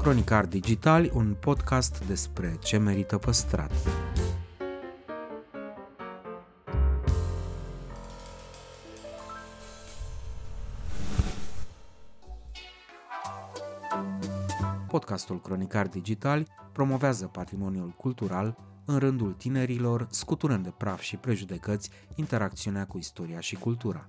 Cronicar Digital, un podcast despre ce merită păstrat. Podcastul Cronicar Digital promovează patrimoniul cultural în rândul tinerilor, scuturând de praf și prejudecăți interacțiunea cu istoria și cultura.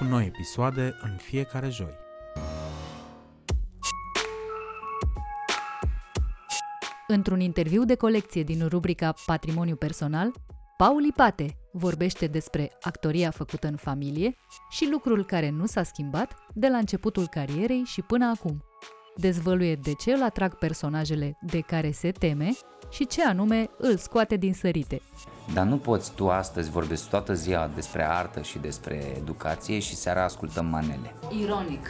cu noi episoade în fiecare joi. Într-un interviu de colecție din rubrica Patrimoniu personal, Paul Ipate vorbește despre actoria făcută în familie și lucrul care nu s-a schimbat de la începutul carierei și până acum. Dezvăluie de ce îl atrag personajele de care se teme și ce anume îl scoate din sărite. Dar nu poți tu astăzi vorbești toată ziua despre artă și despre educație și seara ascultăm manele. Ironic.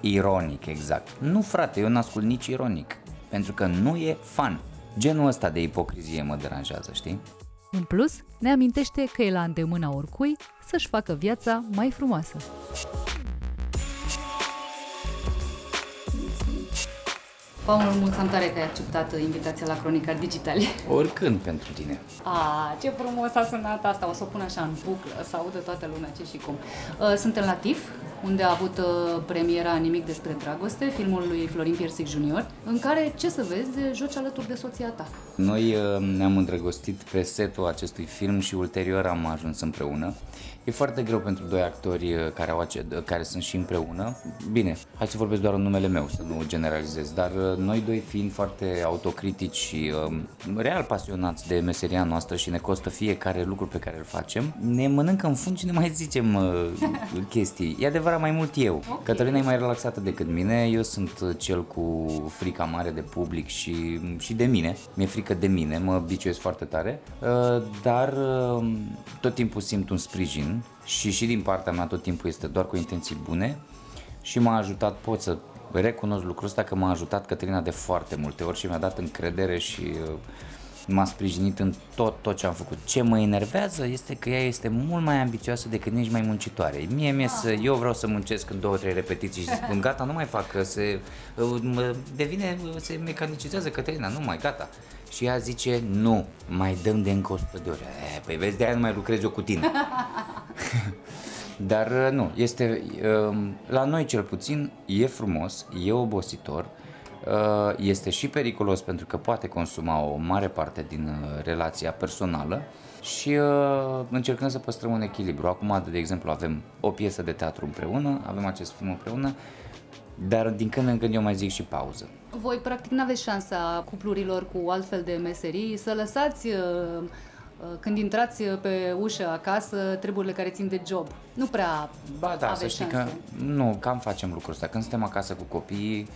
Ironic, exact. Nu frate, eu n-ascult nici ironic, pentru că nu e fan. Genul ăsta de ipocrizie mă deranjează, știi? În plus, ne amintește că e la îndemâna oricui să-și facă viața mai frumoasă. Paul, mulțumim tare că ai acceptat invitația la Cronica Digitale. Oricând pentru tine. A, ce frumos a sunat asta, o să o pun așa în buclă, să audă toată lumea ce și cum. Uh, suntem la TIF, unde a avut uh, premiera Nimic despre dragoste, filmul lui Florin Piersic Jr., în care, ce să vezi, joci alături de soția ta. Noi uh, ne-am îndrăgostit pe setul acestui film și ulterior am ajuns împreună. E foarte greu pentru doi actori uh, care, au ace- uh, care sunt și împreună. Bine, hai să vorbesc doar în numele meu, să nu generalizez, dar uh, noi doi fiind foarte autocritici și um, real pasionați de meseria noastră și ne costă fiecare lucru pe care îl facem, ne mănâncă în fund și ne mai zicem uh, chestii. E adevărat mai mult eu. Okay. Cătălina e mai relaxată decât mine, eu sunt cel cu frica mare de public și, și de mine. Mi-e frică de mine, mă biciuiesc foarte tare, uh, dar uh, tot timpul simt un sprijin și și din partea mea tot timpul este doar cu intenții bune și m-a ajutat, pot să recunosc lucrul ăsta că m-a ajutat Cătălina de foarte multe ori și mi-a dat încredere și uh, m-a sprijinit în tot, tot ce am făcut. Ce mă enervează este că ea este mult mai ambițioasă decât nici mai muncitoare. Mie mi să, eu vreau să muncesc în două, trei repetiții și spun gata, nu mai fac, că se uh, devine, se mecanicizează Cătălina, nu mai, gata. Și ea zice, nu, mai dăm de încă 100 de ore. E, păi vezi, de-aia nu mai lucrez eu cu tine. Dar uh, nu, este, um, la noi cel puțin, e frumos, e obositor, uh, este și periculos pentru că poate consuma o mare parte din uh, relația personală și încercăm să păstrăm un echilibru. Acum, de exemplu, avem o piesă de teatru împreună, avem acest film împreună, dar din când în când eu mai zic și pauză. Voi practic nu aveți șansa cuplurilor cu altfel de meserii să lăsați uh, uh, când intrați pe ușă acasă treburile care țin de job. Nu prea Ba da, aveți să știi șanse. că nu, cam facem lucrul ăsta. Când suntem acasă cu copiii,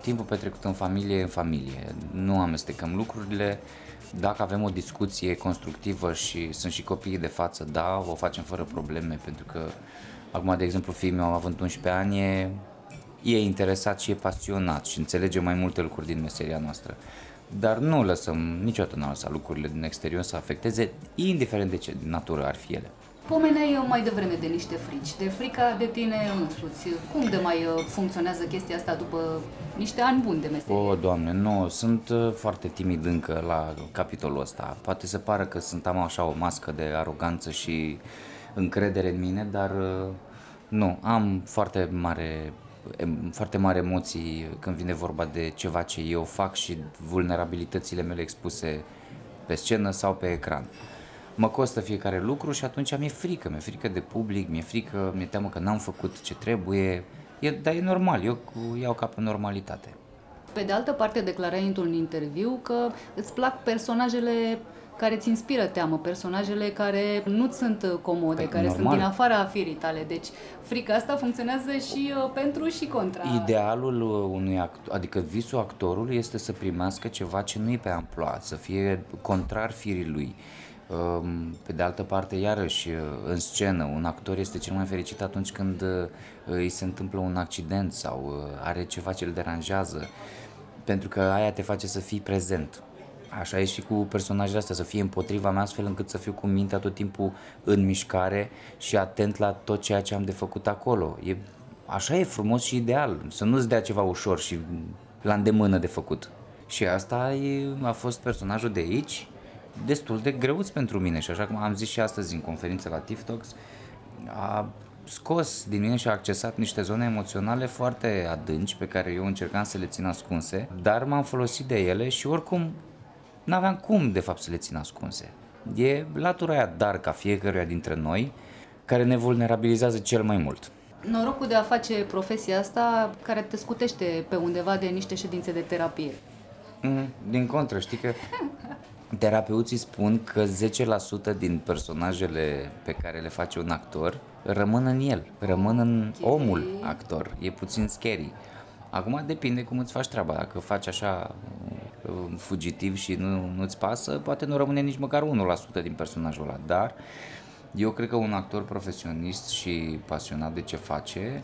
timpul petrecut în familie, în familie. Nu amestecăm lucrurile. Dacă avem o discuție constructivă și sunt și copiii de față, da, o facem fără probleme, pentru că acum, de exemplu, fiul meu având 11 ani, e e interesat și e pasionat și înțelege mai multe lucruri din meseria noastră. Dar nu lăsăm, niciodată nu lăsat lucrurile din exterior să afecteze, indiferent de ce natură ar fi ele. Pomeneai mai devreme de niște frici, de frica de tine însuți. Cum de mai uh, funcționează chestia asta după niște ani buni de meserie? O, Doamne, nu, sunt uh, foarte timid încă la capitolul ăsta. Poate să pară că sunt am așa o mască de aroganță și încredere în mine, dar uh, nu, am foarte mare foarte mari emoții când vine vorba de ceva ce eu fac și vulnerabilitățile mele expuse pe scenă sau pe ecran. Mă costă fiecare lucru și atunci mi-e frică, mi-e frică de public, mi-e frică, mi-e teamă că n-am făcut ce trebuie, e, dar e normal, eu iau ca pe normalitate. Pe de altă parte, declarai într-un interviu că îți plac personajele care îți inspiră teamă, personajele care nu sunt comode, păi, care normal. sunt din afara firii tale. Deci frica asta funcționează și uh, pentru și contra. Idealul unui actor, adică visul actorului este să primească ceva ce nu-i pe amploa, să fie contrar firii lui. Um, pe de altă parte, iarăși, uh, în scenă, un actor este cel mai fericit atunci când uh, îi se întâmplă un accident sau are ceva ce îl deranjează, pentru că aia te face să fii prezent. Așa e și cu personajele astea, să fie împotriva mea astfel încât să fiu cu mintea tot timpul în mișcare și atent la tot ceea ce am de făcut acolo. E, așa e frumos și ideal, să nu-ți dea ceva ușor și la îndemână de făcut. Și asta e, a fost personajul de aici, destul de greuț pentru mine și așa cum am zis și astăzi în conferință la TikToks, a scos din mine și a accesat niște zone emoționale foarte adânci pe care eu încercam să le țin ascunse, dar m-am folosit de ele și oricum n-aveam cum de fapt să le țin ascunse. E latura aia dar ca fiecăruia dintre noi care ne vulnerabilizează cel mai mult. Norocul de a face profesia asta care te scutește pe undeva de niște ședințe de terapie. Mm, din contră, știi că terapeuții spun că 10% din personajele pe care le face un actor rămân în el, rămân în omul actor. E puțin scary. Acum depinde cum îți faci treaba. Dacă faci așa fugitiv și nu, nu-ți pasă, poate nu rămâne nici măcar 1% din personajul ăla. Dar eu cred că un actor profesionist și pasionat de ce face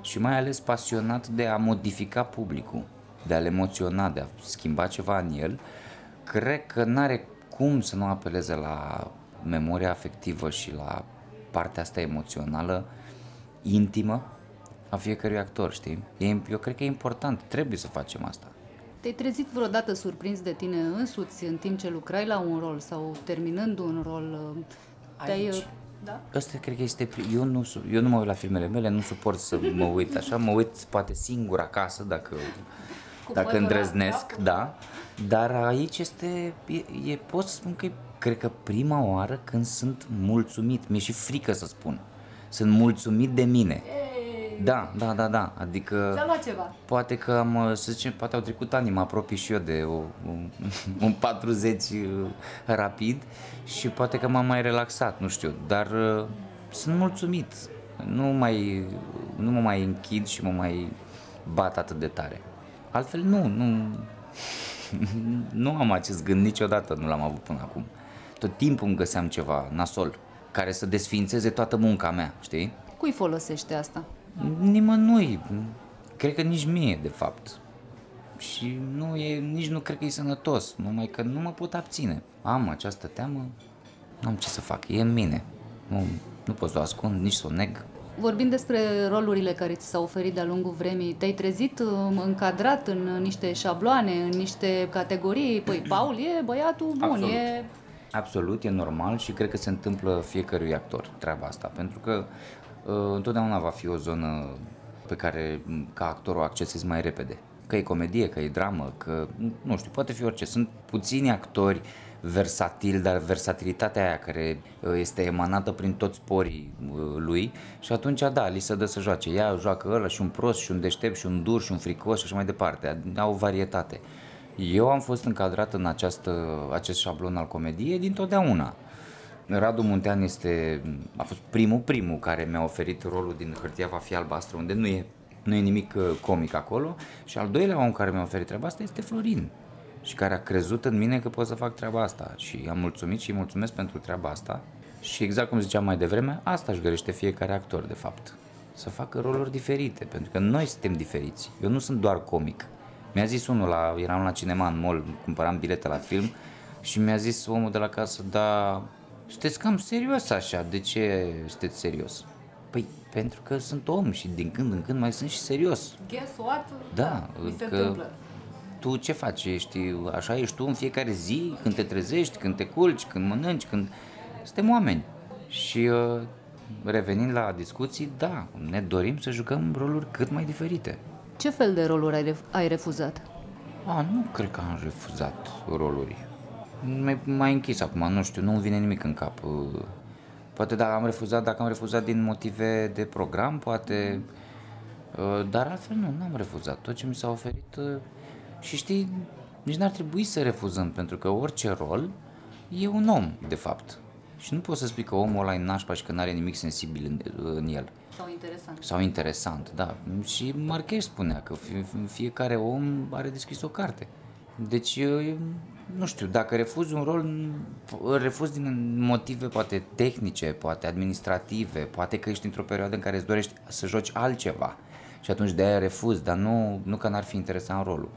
și mai ales pasionat de a modifica publicul, de a-l emoționa, de a schimba ceva în el, cred că n-are cum să nu apeleze la memoria afectivă și la partea asta emoțională intimă a fiecărui actor, știi? Eu cred că e important, trebuie să facem asta. Te-ai trezit vreodată surprins de tine însuți în timp ce lucrai la un rol sau terminând un rol? Te-ai... Aici. Da? Asta cred că este... Eu nu, eu nu mă uit la filmele mele, nu suport să mă uit așa, mă uit poate singur acasă dacă, Cu dacă îndrăznesc, da? da. Dar aici este... E, e, pot să spun că e, cred că prima oară când sunt mulțumit. Mi-e și frică să spun. Sunt mulțumit de mine. E da, da, da, da. Adică... Ți-a luat ceva. Poate că am, să zicem, poate au trecut ani, mă apropii și eu de o, un, un 40 uh, rapid și poate că m-am mai relaxat, nu știu, dar uh, sunt mulțumit. Nu, mai, nu mă mai închid și mă mai bat atât de tare. Altfel nu, nu, nu am acest gând niciodată, nu l-am avut până acum. Tot timpul îmi găseam ceva nasol care să desfințeze toată munca mea, știi? Cui folosește asta? nimănui. Cred că nici mie, de fapt. Și nu e, nici nu cred că e sănătos, numai că nu mă pot abține. Am această teamă, nu am ce să fac, e în mine. Nu, nu pot să o ascund, nici să o neg. Vorbind despre rolurile care ți s-au oferit de-a lungul vremii, te-ai trezit um, încadrat în niște șabloane, în niște categorii? Păi, Paul e băiatul bun, Absolut. e... Absolut, e normal și cred că se întâmplă fiecărui actor treaba asta, pentru că Uh, întotdeauna va fi o zonă pe care ca actor o accesezi mai repede. Că e comedie, că e dramă, că nu știu, poate fi orice. Sunt puțini actori versatil, dar versatilitatea aia care uh, este emanată prin toți porii uh, lui și atunci da, li se dă să joace. Ea joacă ăla și un prost și un deștept și un dur și un fricos și așa mai departe. Au varietate. Eu am fost încadrat în această, acest șablon al comediei dintotdeauna. Radu Muntean este, a fost primul, primul care mi-a oferit rolul din Hârtia va fi albastră, unde nu e, nu e nimic uh, comic acolo. Și al doilea om care mi-a oferit treaba asta este Florin și care a crezut în mine că pot să fac treaba asta și am mulțumit și îi mulțumesc pentru treaba asta și exact cum ziceam mai devreme, asta își dorește fiecare actor de fapt, să facă roluri diferite, pentru că noi suntem diferiți, eu nu sunt doar comic. Mi-a zis unul, la, eram la cinema în mall, cumpăram bilete la film și mi-a zis omul de la casă, da, sunteți cam serios așa, de ce sunteți serios? Păi pentru că sunt om și din când în când mai sunt și serios. Guess what? Da, da mi se că întâmplă. Tu ce faci? Ești, așa ești tu în fiecare zi, când te trezești, când te culci, când mănânci, când... Suntem oameni. Și uh, revenind la discuții, da, ne dorim să jucăm roluri cât mai diferite. Ce fel de roluri ai, ref- ai refuzat? A, nu cred că am refuzat roluri mai închis acum, nu știu, nu-mi vine nimic în cap. Poate dacă am refuzat, dacă am refuzat din motive de program, poate, dar altfel nu, n-am refuzat. Tot ce mi s-a oferit și știi, nici n-ar trebui să refuzăm, pentru că orice rol e un om, de fapt. Și nu poți să spui că omul ăla e nașpa și că nu are nimic sensibil în, în el. Sau interesant. Sau interesant, da. Și Marquez spunea că fiecare om are deschis o carte. Deci, nu știu, dacă refuzi un rol, îl refuzi din motive poate tehnice, poate administrative, poate că ești într-o perioadă în care îți dorești să joci altceva și atunci de aia refuzi, dar nu, nu că n-ar fi interesant rolul.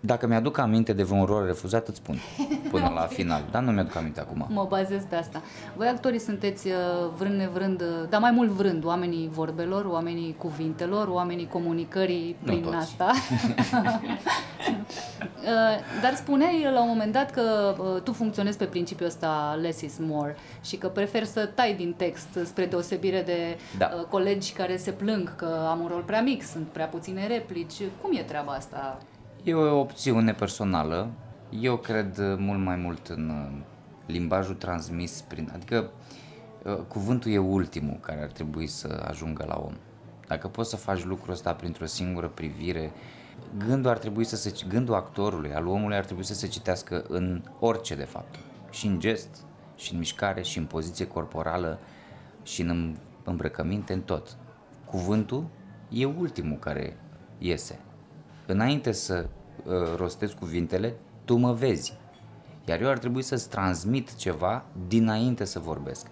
Dacă mi-aduc aminte de vreun rol refuzat, îți spun până la final, dar nu mi-aduc aminte acum. Mă bazez pe asta. Voi actorii sunteți uh, vrând nevrând, uh, dar mai mult vrând, oamenii vorbelor, oamenii cuvintelor, oamenii comunicării prin toți. asta. Uh, dar spuneai la un moment dat că tu funcționezi pe principiul ăsta less is more și că preferi să tai din text spre deosebire de Da. colegi care se plâng că am un rol prea mic, sunt prea puține replici. Cum e treaba asta? E o opțiune personală. Eu cred uh, mult mai mult în uh, limbajul transmis prin... Adică uh, cuvântul e ultimul care ar trebui să ajungă la om. Dacă poți să faci lucrul ăsta printr-o singură privire, gândul ar trebui să se... Gândul actorului, al omului ar trebui să se citească în orice de fapt. Și în gest, și în mișcare, și în poziție corporală, și în îmbrăcăminte, în tot. Cuvântul e ultimul care iese înainte să uh, rostesc cuvintele, tu mă vezi. Iar eu ar trebui să-ți transmit ceva dinainte să vorbesc.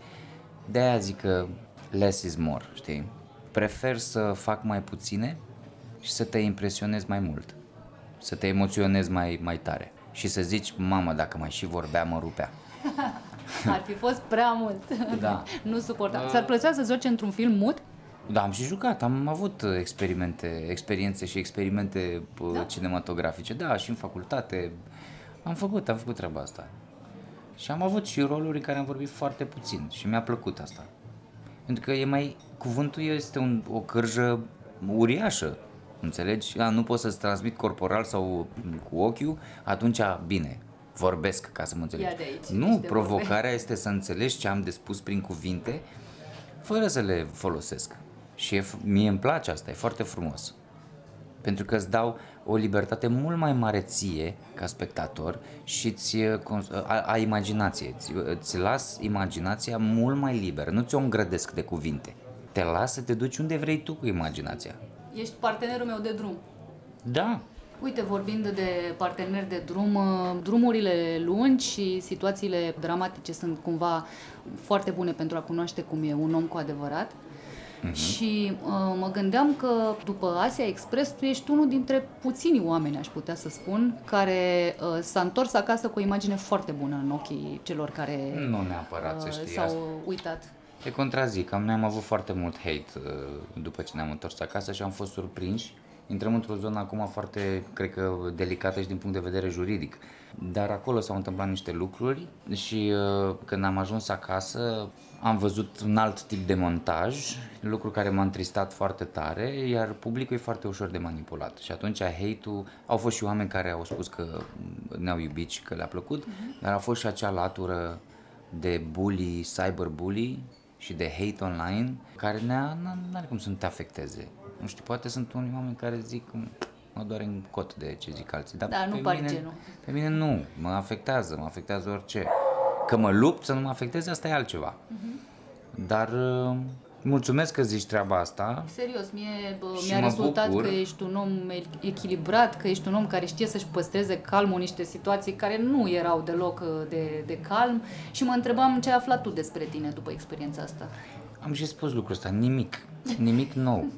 De aia zic că less is more, știi? Prefer să fac mai puține și să te impresionez mai mult. Să te emoționez mai, mai tare. Și să zici, mamă, dacă mai și vorbea, mă rupea. Ar fi fost prea mult. Da. nu suportam. Ți-ar plăcea să joci într-un film mut? Da, am și jucat, am avut uh, experimente, experiențe și experimente uh, Da? cinematografice, da, și în facultate. Am făcut, am făcut treaba asta. Și am avut și roluri în care am vorbit foarte puțin și mi-a plăcut asta. Pentru că e mai, cuvântul este un, o cârjă uriașă, înțelegi? A, nu pot să-ți transmit corporal sau cu ochiul, atunci bine, vorbesc ca să mă înțelegi. Ia de aici, nu, niște provocarea este să înțelegi ce am de spus prin cuvinte fără să le folosesc. Și e, f- mie îmi place asta, e foarte frumos. Pentru că îți dau o libertate mult mai mare ție, ca spectator, și ți, a, a imaginație. Ți, îți las imaginația mult mai liberă, nu ți-o îngrădesc de cuvinte. Te las să te duci unde vrei tu cu imaginația. Ești partenerul meu de drum. Da, Uite, vorbind de parteneri de drum, uh, drumurile lungi și situațiile dramatice sunt cumva foarte bune pentru a cunoaște cum e un om cu adevărat. Și uh, mă gândeam că după Asia Express tu ești unul dintre puținii oameni, aș putea să spun, care uh, s-a întors acasă cu o imagine foarte bună în ochii celor care nu neapărat să uh, știi s-au asta. uitat. Te contrazic, am, noi am avut foarte mult hate uh, după ce ne-am întors acasă și am fost surprinși. Intrăm într-o zonă acum foarte, cred că, delicată și din punct de vedere juridic. Dar acolo s-au întâmplat niște lucruri și uh, când am ajuns acasă am văzut un alt tip de montaj, lucru care m-a întristat foarte tare, iar publicul e foarte ușor de manipulat. Și atunci hate-ul, au fost și oameni care au spus că ne-au iubit și că le-a plăcut, dar a fost și acea latură de bully, cyberbully și de hate online care ne-a, n- n-are cum să nu te afecteze. Nu știu, poate sunt unii oameni care zic "Mm, mă doare în cot de ce zic alții, dar Da, nu pe pari mine, genul. pe mine nu, mă afectează, mă afectează orice. Că mă lupt să nu mă afecteze, asta e altceva. Dar uh, mulțumesc că zici treaba asta. Serios, mie bă, Și mi-a mă rezultat bucur. că ești un om e- echilibrat, că ești un om care știe să-și păstreze calmul în niște situații care nu erau deloc uh, de, de calm și mă întrebam ce ai aflat tu despre tine după experiența asta. Am și spus lucrul ăsta, nimic, nimic nou.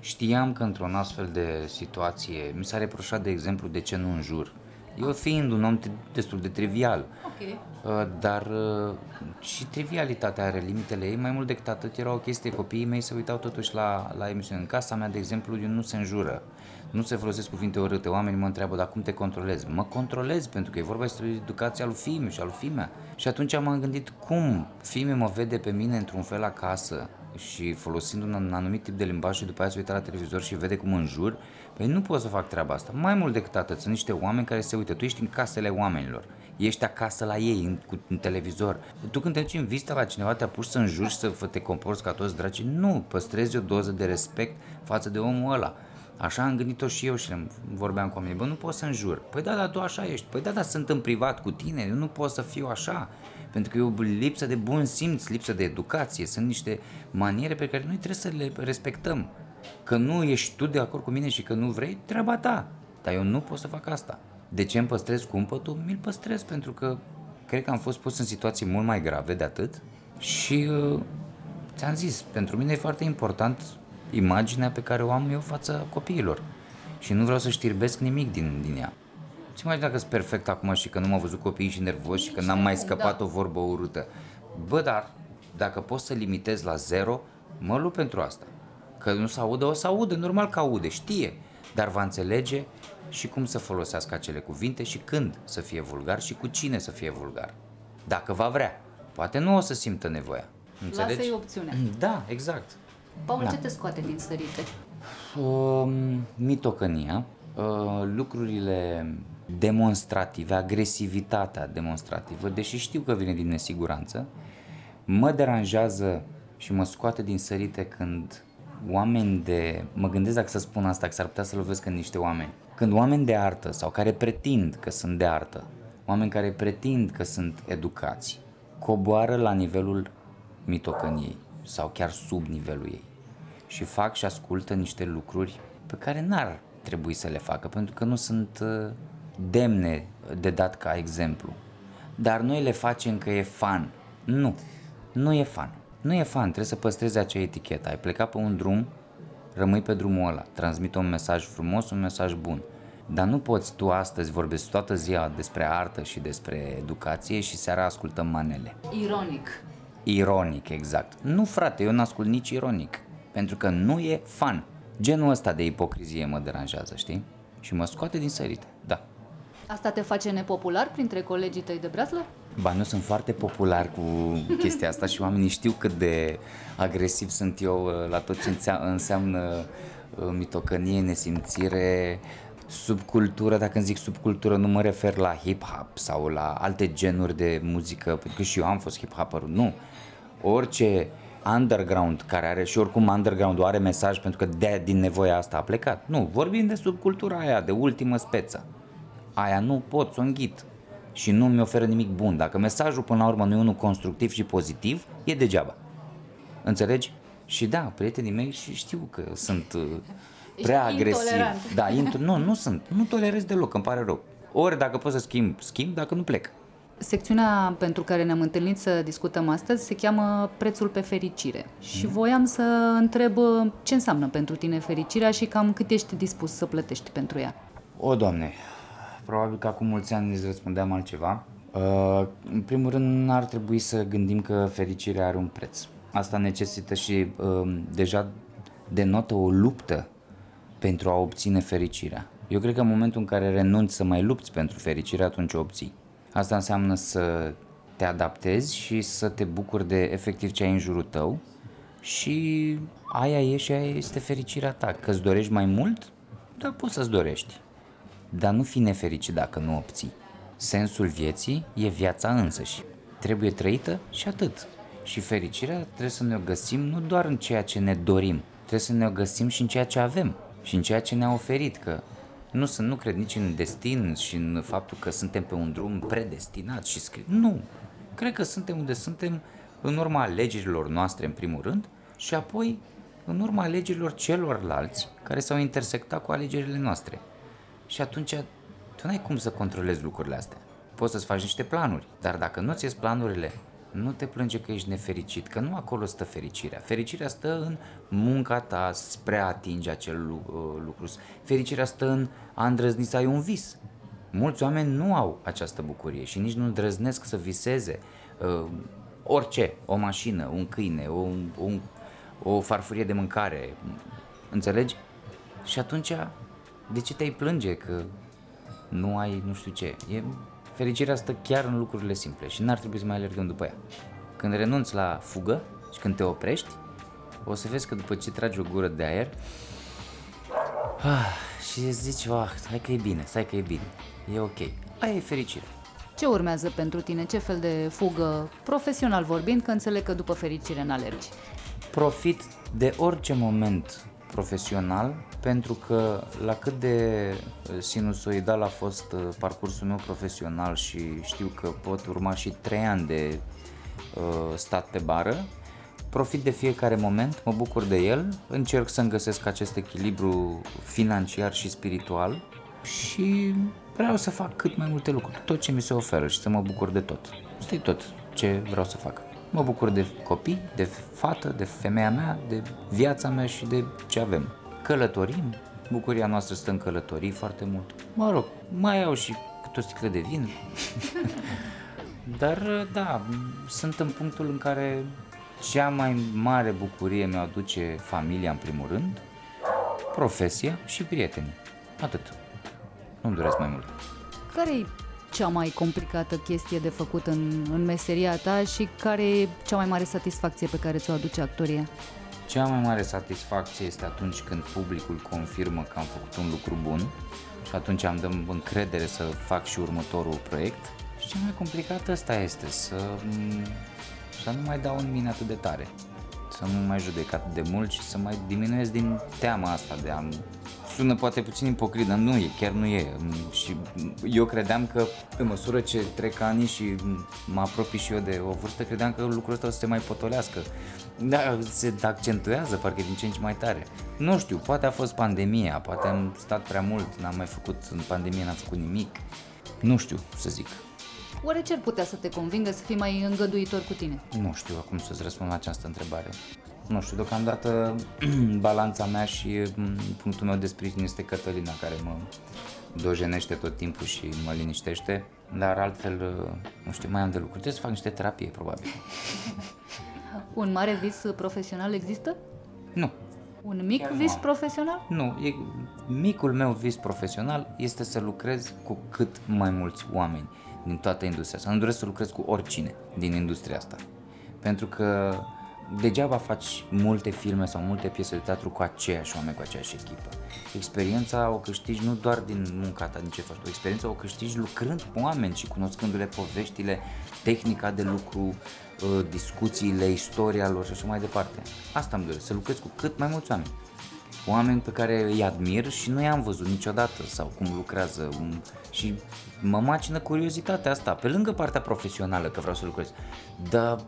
Știam că într-o astfel de situație, mi s-a reproșat, de exemplu, de ce nu înjur. Eu fiind un om t- destul de trivial, Ok. Uh, dar uh, și trivialitatea are limitele ei, mai mult decât atât era o chestie, copiii mei se uitau totuși la, la emisiune. În casa mea, de exemplu, eu nu se înjură, nu se folosesc cuvinte urâte, oamenii mă întreabă, dar cum te controlezi? Mă controlez, pentru că e vorba despre educația lui fiimeu și al lui fimea. Și atunci m-am gândit, cum fiiме mă vede pe mine într-un fel acasă și folosind un anumit tip de limbaj și după aia se uită la televizor și vede cum înjur, păi nu pot să fac treaba asta. Mai mult decât atât, sunt niște oameni care se uită, tu ești în casele oamenilor, ești acasă la ei, în, cu, în televizor. Tu când te duci în vizită la cineva, te apuci să înjuri și să fă- te comporți ca toți dracii? Nu, păstrezi o doză de respect față de omul ăla. Așa am gândit-o și eu și vorbeam cu oamenii, bă, nu pot să înjur. Păi da, dar tu așa ești. Păi da, dar sunt în privat cu tine, eu nu pot să fiu așa. Pentru că e o lipsă de bun simț, lipsă de educație, sunt niște maniere pe care noi trebuie să le respectăm. Că nu ești tu de acord cu mine și că nu vrei, treaba ta. Dar eu nu pot să fac asta. De ce îmi păstrez cumpătul? Mi-l păstrez pentru că cred că am fost pus în situații mult mai grave de atât și uh, ți-am zis, pentru mine e foarte important imaginea pe care o am eu față copiilor și nu vreau să știrbesc nimic din, din ea. Ți imagina că sunt perfect acum și că nu m-au văzut copiii și nervos și că n-am mai scăpat da. o vorbă urâtă. Bă, dar dacă poți să limitez la zero, mă lupt pentru asta. Că nu se audă, o să audă, normal că aude, știe, dar va înțelege și cum să folosească acele cuvinte și când să fie vulgar și cu cine să fie vulgar. Dacă va vrea. Poate nu o să simtă nevoia. Înțelegi? Lasă-i opțiunea. Da, exact. Paul, da. ce te scoate din sărite? Uh, mitocănia, uh, lucrurile demonstrative, agresivitatea demonstrativă, deși știu că vine din nesiguranță, mă deranjează și mă scoate din sărite când oameni de... Mă gândesc dacă să spun asta, că s-ar putea să lovesc în niște oameni. Când oameni de artă sau care pretind că sunt de artă, oameni care pretind că sunt educați, coboară la nivelul mitocăniei sau chiar sub nivelul ei și fac și ascultă niște lucruri pe care n-ar trebui să le facă pentru că nu sunt uh, demne de dat ca exemplu. Dar noi le facem că e fan. Nu, nu e fan. Nu e fan, trebuie să păstrezi acea etichetă. Ai plecat pe un drum, rămâi pe drumul ăla, transmite un mesaj frumos, un mesaj bun. Dar nu poți tu astăzi vorbești toată ziua despre artă și despre educație și seara ascultăm manele. Ironic. Ironic, exact. Nu, frate, eu n-ascult nici ironic, pentru că nu e fan. Genul ăsta de ipocrizie mă deranjează, știi? Și mă scoate din sărite, da. Asta te face nepopular printre colegii tăi de breaslă? Ba, nu sunt foarte popular cu chestia asta și oamenii știu cât de agresiv sunt eu uh, la tot ce înseamnă uh, mitocănie, nesimțire, subcultură, dacă îmi zic subcultură, nu mă refer la hip-hop sau la alte genuri de muzică, pentru că și eu am fost hip-hopper, nu. Orice underground care are și oricum underground are mesaj pentru că de din nevoia asta a plecat. Nu, vorbim de subcultura aia, de ultimă speță. Aia nu pot să o înghit și nu mi oferă nimic bun. Dacă mesajul până la urmă nu e unul constructiv și pozitiv, e degeaba. Înțelegi? Și da, prietenii mei și știu că sunt uh, prea agresiv. Da, int- nu, nu sunt. Nu tolerez deloc, îmi pare rău. Ori dacă pot să schimb, schimb, dacă nu plec. Secțiunea pentru care ne-am întâlnit să discutăm astăzi se cheamă Prețul pe fericire. Și mm. voiam să întreb uh, ce înseamnă pentru tine fericirea și cam cât ești dispus să plătești pentru ea. O, Doamne, probabil că acum mulți ani îți răspundeam altceva. Uh, în primul rând, ar trebui să gândim că fericirea are un preț. Asta necesită și uh, deja denotă o luptă pentru a obține fericirea. Eu cred că în momentul în care renunți să mai lupți pentru fericire, atunci o obții. Asta înseamnă să te adaptezi și să te bucuri de efectiv ce ai în jurul tău și aia e și aia este fericirea ta. Că îți dorești mai mult, da, poți să-ți dorești. Dar nu fi nefericit dacă nu obții. Sensul vieții e viața însăși. Trebuie trăită și atât. Și fericirea trebuie să ne o găsim nu doar în ceea ce ne dorim, trebuie să ne o găsim și în ceea ce avem și în ceea ce ne-a oferit, că nu, sunt, nu cred nici în destin și în faptul că suntem pe un drum predestinat și scris. Nu. Cred că suntem unde suntem în urma alegerilor noastre, în primul rând, și apoi în urma alegerilor celorlalți care s-au intersectat cu alegerile noastre. Și atunci tu n-ai cum să controlezi lucrurile astea. Poți să-ți faci niște planuri, dar dacă nu ți planurile, nu te plânge că ești nefericit, că nu acolo stă fericirea. Fericirea stă în munca ta spre a atinge acel uh, lucru. Fericirea stă în a îndrăzni să ai un vis. Mulți oameni nu au această bucurie și nici nu îndrăznesc să viseze uh, orice, o mașină, un câine, o, un, o farfurie de mâncare, înțelegi? Și atunci, de ce te-ai plânge că nu ai nu știu ce? E Fericirea stă chiar în lucrurile simple și n-ar trebui să mai alergăm după ea. Când renunți la fugă și când te oprești, o să vezi că după ce tragi o gură de aer ah, și îți zici, ah, hai că e bine, stai că e bine, e ok. Aia e fericire. Ce urmează pentru tine? Ce fel de fugă, profesional vorbind, că înțeleg că după fericire n-alergi? Profit de orice moment profesional pentru că la cât de sinusoidal a fost uh, parcursul meu profesional și știu că pot urma și 3 ani de uh, stat pe bară, profit de fiecare moment, mă bucur de el, încerc să-mi găsesc acest echilibru financiar și spiritual și vreau să fac cât mai multe lucruri, tot ce mi se oferă și să mă bucur de tot. Asta e tot ce vreau să fac. Mă bucur de copii, de fată, de femeia mea, de viața mea și de ce avem. Călătorim, bucuria noastră stă în călătorii foarte mult. Mă rog, mai au și câte o sticlă de vin. Dar da, sunt în punctul în care cea mai mare bucurie mi-o aduce familia în primul rând, profesia și prietenii. Atât. Nu-mi doresc mai mult. Care e cea mai complicată chestie de făcut în, în meseria ta și care e cea mai mare satisfacție pe care ți-o aduce actoria? Cea mai mare satisfacție este atunci când publicul confirmă că am făcut un lucru bun și atunci am dăm încredere să fac și următorul proiect. Și cea mai complicată asta este să, să nu mai dau în mine atât de tare, să nu mai judec atât de mult și să mai diminuez din teama asta de a sună poate puțin ipocrit, dar nu e, chiar nu e. Și eu credeam că pe măsură ce trec ani și mă apropii și eu de o vârstă, credeam că lucrul ăsta o să se mai potolească. Da, se accentuează parcă din ce în ce mai tare. Nu știu, poate a fost pandemia, poate am stat prea mult, n-am mai făcut, în pandemie n-am făcut nimic. Nu știu să zic. Oare ce ar putea să te convingă să fii mai îngăduitor cu tine? Nu știu acum să-ți răspund la această întrebare nu știu, deocamdată balanța mea și mm, punctul meu de sprijin este Cătălina, care mă dojenește tot timpul și mă liniștește, dar altfel, nu știu, mai am de lucru. Trebuie să fac niște terapie, probabil. Un mare vis profesional există? Nu. Un mic Chiar vis nu. profesional? Nu, e, micul meu vis profesional este să lucrez cu cât mai mulți oameni din toată industria asta. Nu doresc să lucrez cu oricine din industria asta. Pentru că degeaba faci multe filme sau multe piese de teatru cu aceiași oameni, cu aceeași echipă. Experiența o câștigi nu doar din munca ta, din ce faci tu, experiența o câștigi lucrând cu oameni și cunoscându-le poveștile, tehnica de lucru, uh, discuțiile, istoria lor și așa mai departe. Asta îmi doresc, să lucrez cu cât mai mulți oameni. Oameni pe care îi admir și nu i-am văzut niciodată sau cum lucrează și mă macină curiozitatea asta, pe lângă partea profesională că vreau să lucrez, dar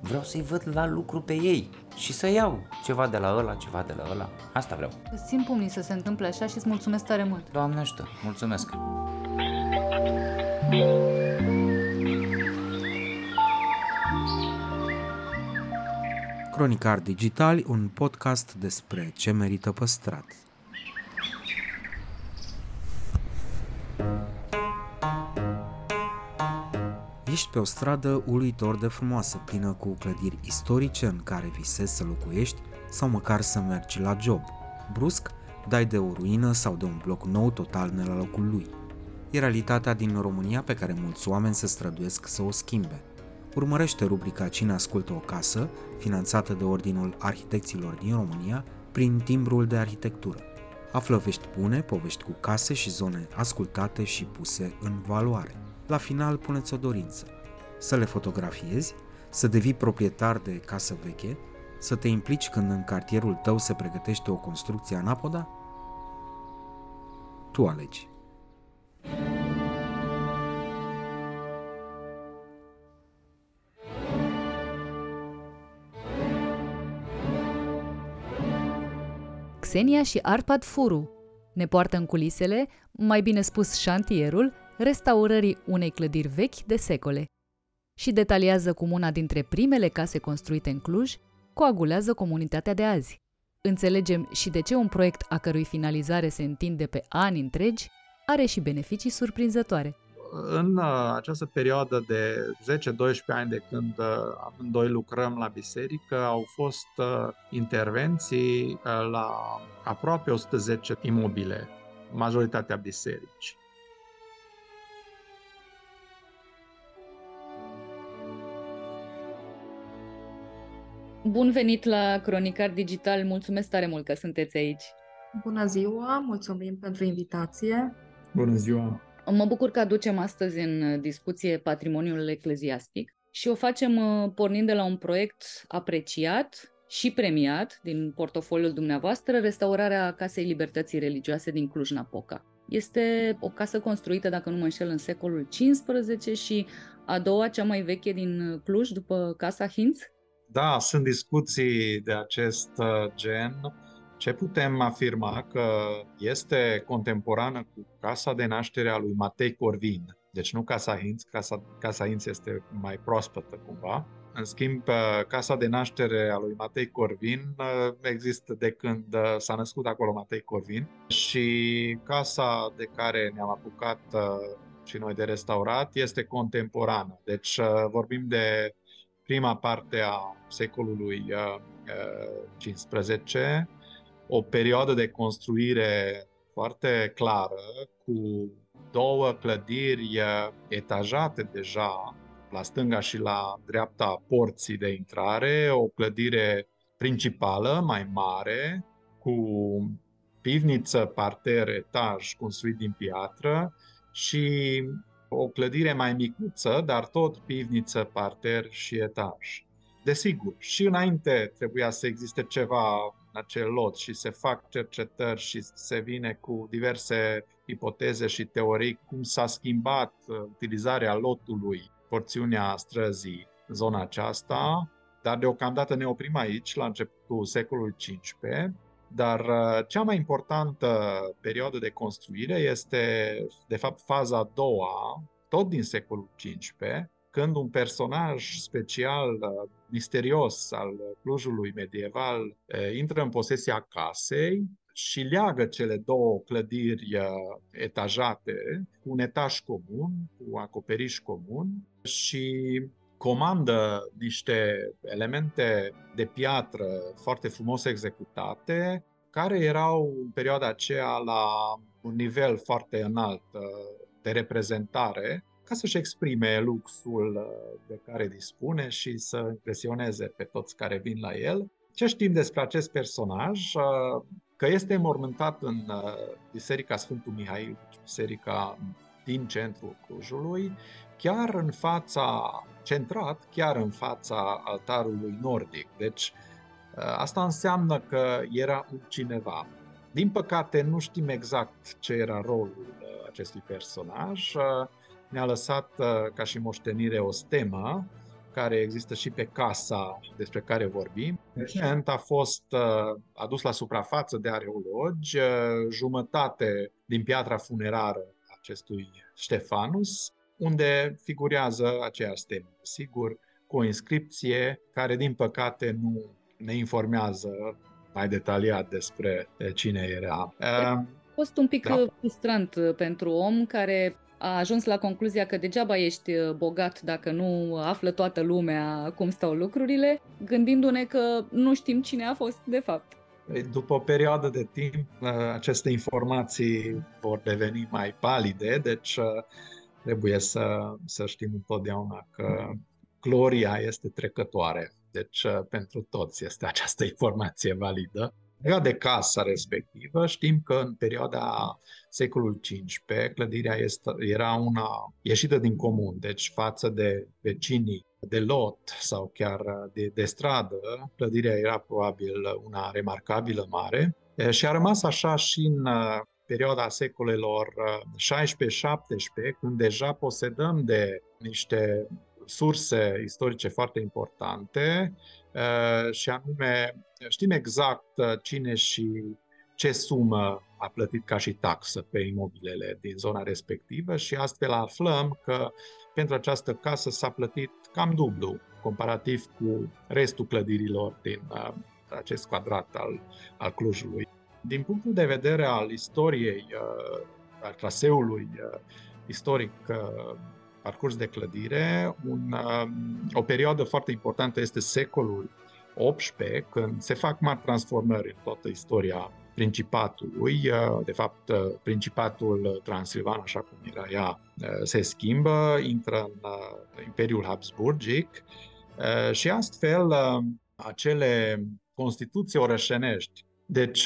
vreau să-i văd la lucru pe ei și să iau ceva de la ăla, ceva de la ăla. Asta vreau. Îți simt pumnii să se întâmple așa și îți mulțumesc tare mult. Doamne ajută, mulțumesc. Cronicar Digital, un podcast despre ce merită păstrat. Ești pe o stradă uluitor de frumoasă, plină cu clădiri istorice în care visezi să locuiești sau măcar să mergi la job. Brusc, dai de o ruină sau de un bloc nou total ne la locul lui. E realitatea din România pe care mulți oameni se străduiesc să o schimbe. Urmărește rubrica Cine ascultă o casă, finanțată de Ordinul Arhitecților din România, prin timbrul de arhitectură. Află vești bune, povești cu case și zone ascultate și puse în valoare. La final puneți o dorință. Să le fotografiezi, să devii proprietar de casă veche, să te implici când în cartierul tău se pregătește o construcție anapoda? Tu alegi. Xenia și Arpad Furu ne poartă în culisele, mai bine spus șantierul, restaurării unei clădiri vechi de secole și detaliază cum una dintre primele case construite în Cluj coagulează comunitatea de azi. Înțelegem și de ce un proiect a cărui finalizare se întinde pe ani întregi are și beneficii surprinzătoare. În uh, această perioadă de 10-12 ani de când uh, amândoi lucrăm la biserică, au fost uh, intervenții la aproape 110 imobile, majoritatea biserici. Bun venit la Cronicar Digital, mulțumesc tare mult că sunteți aici. Bună ziua, mulțumim pentru invitație. Bună ziua! Mă bucur că aducem astăzi în discuție patrimoniul ecleziastic și o facem uh, pornind de la un proiect apreciat și premiat din portofoliul dumneavoastră restaurarea Casei Libertății Religioase din Cluj-Napoca. Este o casă construită, dacă nu mă înșel, în secolul XV și a doua, cea mai veche din Cluj, după Casa Hinț? Da, sunt discuții de acest uh, gen. Ce putem afirma că este contemporană cu casa de naștere a lui Matei Corvin. Deci nu Casa Hinț, Casa, casa Hinț este mai proaspătă cumva. În schimb, casa de naștere a lui Matei Corvin uh, există de când uh, s-a născut acolo Matei Corvin și casa de care ne-am apucat uh, și noi de restaurat este contemporană. Deci vorbim de prima parte a secolului XV, o perioadă de construire foarte clară, cu două clădiri etajate deja la stânga și la dreapta porții de intrare, o clădire principală, mai mare, cu pivniță, parter, etaj construit din piatră și o clădire mai micuță, dar tot pivniță, parter și etaj. Desigur, și înainte trebuia să existe ceva în acel lot și se fac cercetări și se vine cu diverse ipoteze și teorii cum s-a schimbat uh, utilizarea lotului porțiunea străzii zona aceasta, dar deocamdată ne oprim aici, la începutul secolului XV, dar uh, cea mai importantă perioadă de construire este, de fapt, faza a doua, tot din secolul XV, când un personaj special, uh, misterios al Clujului medieval uh, intră în posesia casei și leagă cele două clădiri etajate cu un etaj comun, cu acoperiș comun și comandă niște elemente de piatră foarte frumos executate, care erau în perioada aceea la un nivel foarte înalt uh, de reprezentare, ca să-și exprime luxul uh, de care dispune și să impresioneze pe toți care vin la el. Ce știm despre acest personaj? Uh, că este mormântat în Biserica Sfântul Mihail, biserica din centrul Clujului, chiar în fața, centrat, chiar în fața altarului nordic. Deci, ă, asta înseamnă că era un cineva. Din păcate, nu știm exact ce era rolul ă, acestui personaj. Ă, ne-a lăsat ca și moștenire o stemă care există și pe casa despre care vorbim. Recent a fost adus la suprafață de areologi jumătate din piatra funerară acestui Ștefanus, unde figurează aceeași stemă. Sigur, cu o inscripție care, din păcate, nu ne informează mai detaliat despre cine era. A fost un pic da. frustrant pentru om care a ajuns la concluzia că degeaba ești bogat dacă nu află toată lumea cum stau lucrurile, gândindu-ne că nu știm cine a fost de fapt. După o perioadă de timp, aceste informații vor deveni mai palide, deci trebuie să, să știm întotdeauna că gloria este trecătoare. Deci, pentru toți este această informație validă. Legat de casa respectivă, știm că în perioada secolului XV clădirea este, era una ieșită din comun, deci față de vecinii de lot sau chiar de, de stradă, clădirea era probabil una remarcabilă mare. Și a rămas așa și în perioada secolelor 16-17, când deja posedăm de niște surse istorice foarte importante și anume știm exact cine și ce sumă a plătit ca și taxă pe imobilele din zona respectivă și astfel aflăm că pentru această casă s-a plătit cam dublu comparativ cu restul clădirilor din uh, acest quadrat al, al Clujului. Din punctul de vedere al istoriei, uh, al traseului uh, istoric uh, parcurs de clădire, un, uh, o perioadă foarte importantă este secolul XVIII, când se fac mari transformări în toată istoria Principatului. Uh, de fapt, uh, Principatul Transilvan, așa cum era ea, uh, se schimbă, intră în Imperiul Habsburgic și astfel acele constituții orășenești deci,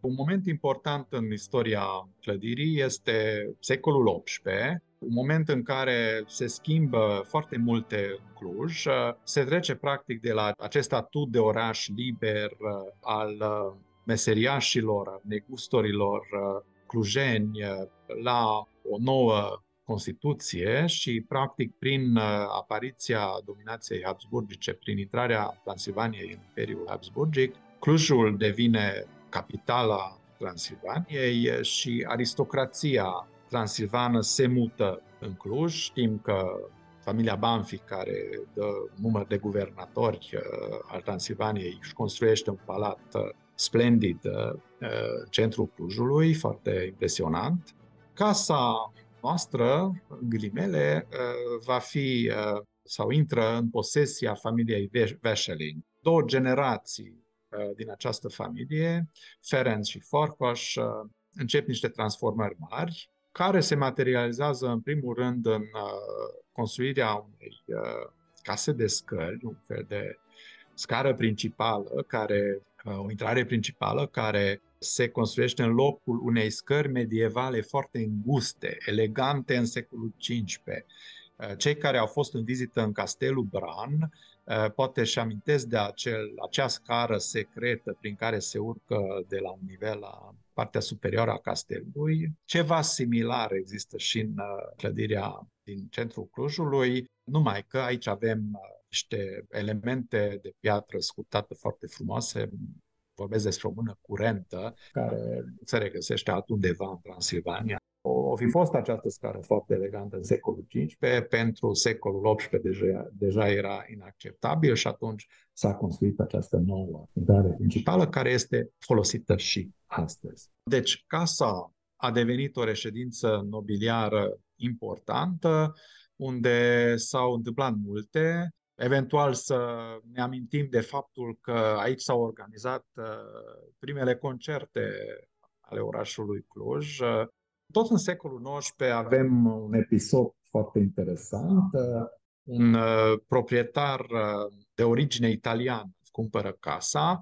un moment important în istoria clădirii este secolul XVIII, un moment în care se schimbă foarte multe în Cluj, se trece practic de la acest statut de oraș liber al meseriașilor, al negustorilor clujeni la o nouă Constituție și, practic, prin apariția dominației habsburgice, prin intrarea Transilvaniei în Imperiul Habsburgic, Clujul devine capitala Transilvaniei și aristocrația transilvană se mută în Cluj. Știm că familia Banfi, care dă număr de guvernatori uh, al Transilvaniei, își construiește un palat uh, splendid uh, centrul Clujului, foarte impresionant. Casa noastră, în ghilimele, va fi sau intră în posesia familiei Veșelin. Două generații din această familie, Ferenc și Forcoș, încep niște transformări mari care se materializează în primul rând în uh, construirea unei uh, case de scări, un fel de scară principală, care, uh, o intrare principală care se construiește în locul unei scări medievale foarte înguste, elegante în secolul XV. Cei care au fost în vizită în Castelul Bran poate și amintesc de acel, acea scară secretă prin care se urcă de la un nivel la partea superioară a castelului. Ceva similar există și în uh, clădirea din centrul Clujului, numai că aici avem uh, niște elemente de piatră scutată foarte frumoase, vorbesc despre o mână curentă, care se regăsește altundeva în Transilvania. O fi fost această scară foarte elegantă în secolul XV, pentru secolul XVIII deja, deja era inacceptabil și atunci s-a construit această nouă intrare principală care este folosită și astăzi. Deci casa a devenit o reședință nobiliară importantă, unde s-au întâmplat multe. Eventual să ne amintim de faptul că aici s-au organizat uh, primele concerte ale orașului Cluj. Tot în secolul XIX avem un episod foarte interesant. Un uh, proprietar uh, de origine italiană cumpără casa,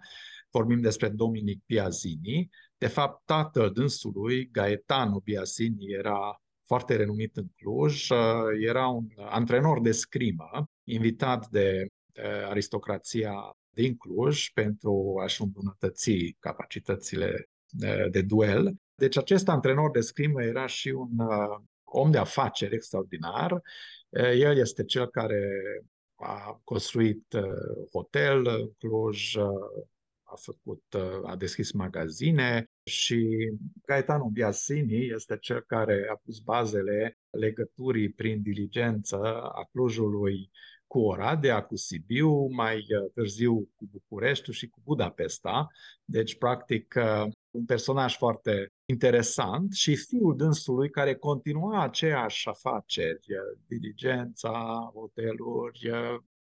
vorbim despre Dominic Piazzini. De fapt, tatăl dânsului, Gaetano Piazzini, era foarte renumit în Cluj, uh, era un antrenor de scrimă, invitat de aristocrația din Cluj pentru a-și îmbunătăți capacitățile de duel. Deci acest antrenor de scrimă era și un uh, om de afaceri extraordinar. Uh, el este cel care a construit uh, hotel în Cluj, uh, a făcut, uh, a deschis magazine și Gaetano Biasini este cel care a pus bazele legăturii prin diligență a Clujului cu Oradea, cu Sibiu, mai uh, târziu cu Bucureștiul și cu Budapesta. Deci, practic, uh, un personaj foarte interesant și fiul dânsului care continua aceeași afaceri, uh, diligența, hoteluri,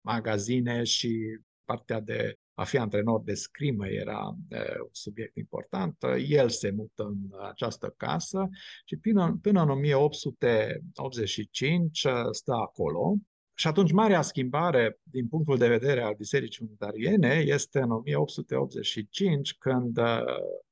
magazine și partea de a fi antrenor de scrimă era un subiect important. El se mută în această casă și până, până în 1885 stă acolo și atunci, marea schimbare din punctul de vedere al Bisericii Unitariene este în 1885, când uh,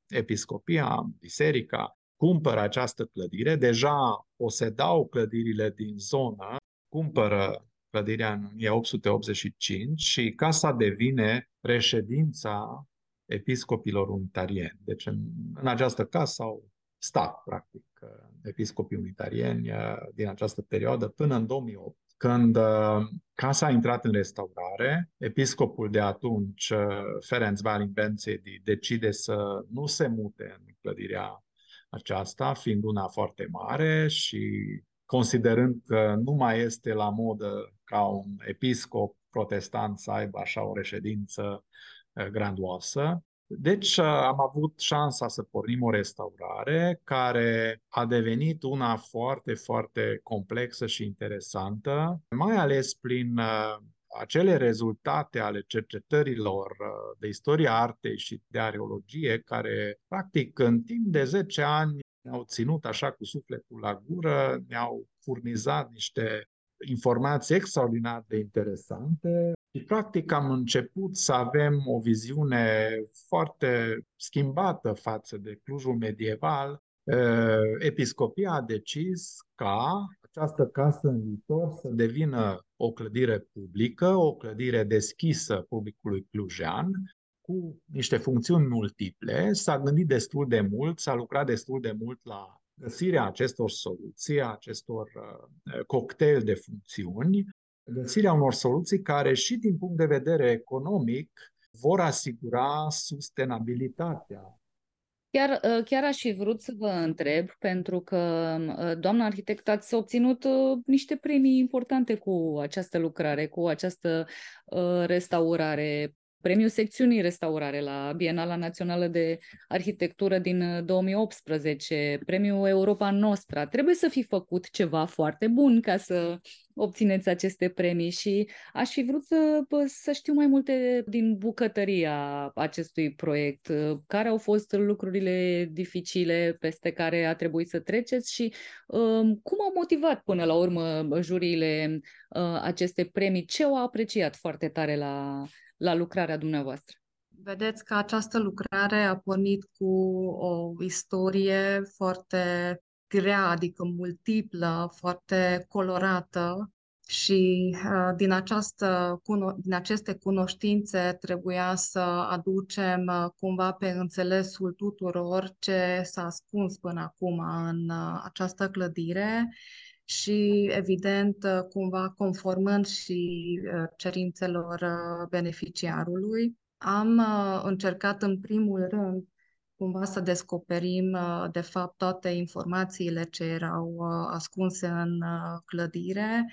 episcopia, biserica, cumpără această clădire, deja posedau clădirile din zonă, cumpără clădirea în 1885 și casa devine reședința episcopilor unitarieni. Deci în, în această casă au stat, practic, uh, episcopii unitarieni uh, din această perioadă până în 2008 când uh, casa a intrat în restaurare, episcopul de atunci, uh, Ferenc Valimbențedi, decide să nu se mute în clădirea aceasta, fiind una foarte mare și considerând că nu mai este la modă ca un episcop protestant să aibă așa o reședință uh, grandoasă, deci uh, am avut șansa să pornim o restaurare care a devenit una foarte, foarte complexă și interesantă, mai ales prin uh, acele rezultate ale cercetărilor uh, de istoria artei și de arheologie, care, practic, în timp de 10 ani ne-au ținut așa cu sufletul la gură, ne-au furnizat niște informații extraordinar de interesante și practic am început să avem o viziune foarte schimbată față de Clujul medieval. Episcopia a decis ca această casă în viitor să devină o clădire publică, o clădire deschisă publicului clujean, cu niște funcțiuni multiple. S-a gândit destul de mult, s-a lucrat destul de mult la găsirea acestor soluții, acestor uh, cocktail de funcțiuni, găsirea unor soluții care și din punct de vedere economic vor asigura sustenabilitatea Chiar, ă, chiar aș fi vrut să vă întreb, pentru că, ă, doamna arhitect, ați obținut ă, niște premii importante cu această lucrare, cu această restaurare premiul secțiunii restaurare la Bienala Națională de Arhitectură din 2018, premiul Europa Nostra. Trebuie să fi făcut ceva foarte bun ca să obțineți aceste premii și aș fi vrut să, să știu mai multe din bucătăria acestui proiect. Care au fost lucrurile dificile peste care a trebuit să treceți și um, cum au motivat până la urmă juriile uh, aceste premii? Ce au apreciat foarte tare la, la lucrarea dumneavoastră? Vedeți că această lucrare a pornit cu o istorie foarte grea, adică multiplă, foarte colorată și uh, din, această, din aceste cunoștințe trebuia să aducem uh, cumva pe înțelesul tuturor ce s-a ascuns până acum în uh, această clădire și, evident, cumva conformând și cerințelor beneficiarului. Am încercat în primul rând cumva să descoperim de fapt toate informațiile ce erau ascunse în clădire.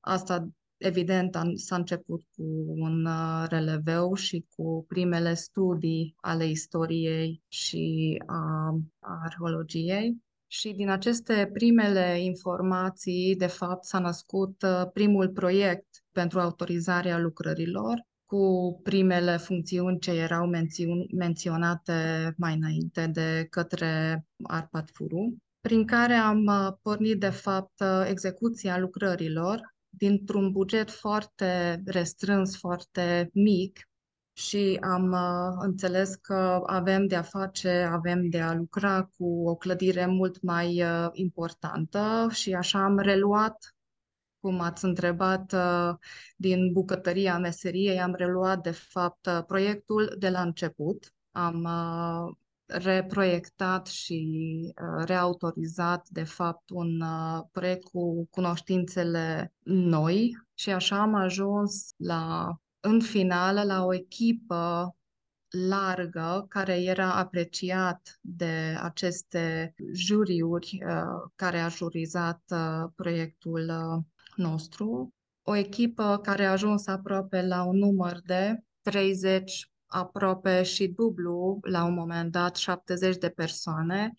Asta evident s-a început cu un releveu și cu primele studii ale istoriei și a arheologiei. Și din aceste primele informații, de fapt, s-a născut uh, primul proiect pentru autorizarea lucrărilor, cu primele funcțiuni ce erau menționate mai înainte de către Arpad Furu, prin care am uh, pornit, de fapt, uh, execuția lucrărilor dintr-un buget foarte restrâns, foarte mic, și am uh, înțeles că avem de a face, avem de a lucra cu o clădire mult mai uh, importantă și așa am reluat, cum ați întrebat, uh, din bucătăria meseriei, am reluat de fapt uh, proiectul de la început. Am uh, reproiectat și uh, reautorizat, de fapt, un uh, proiect cu cunoștințele noi și așa am ajuns la în finală la o echipă largă care era apreciat de aceste juriuri uh, care a jurizat uh, proiectul uh, nostru. O echipă care a ajuns aproape la un număr de 30 aproape și dublu, la un moment dat, 70 de persoane,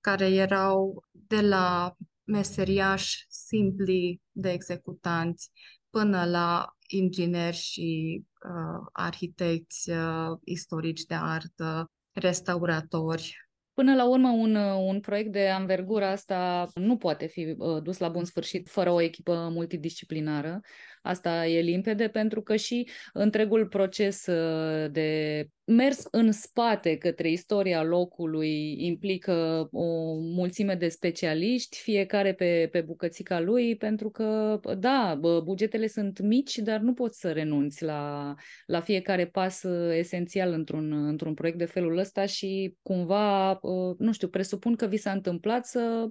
care erau de la meseriași simpli de executanți până la ingineri și uh, arhitecți uh, istorici de artă, restauratori. Până la urmă, un, un proiect de anvergura asta nu poate fi uh, dus la bun sfârșit fără o echipă multidisciplinară. Asta e limpede pentru că și întregul proces uh, de mers în spate către istoria locului implică o mulțime de specialiști, fiecare pe, pe bucățica lui, pentru că, da, bugetele sunt mici, dar nu poți să renunți la, la fiecare pas uh, esențial într-un, într-un proiect de felul ăsta și cumva, uh, nu știu, presupun că vi s-a întâmplat să Uh,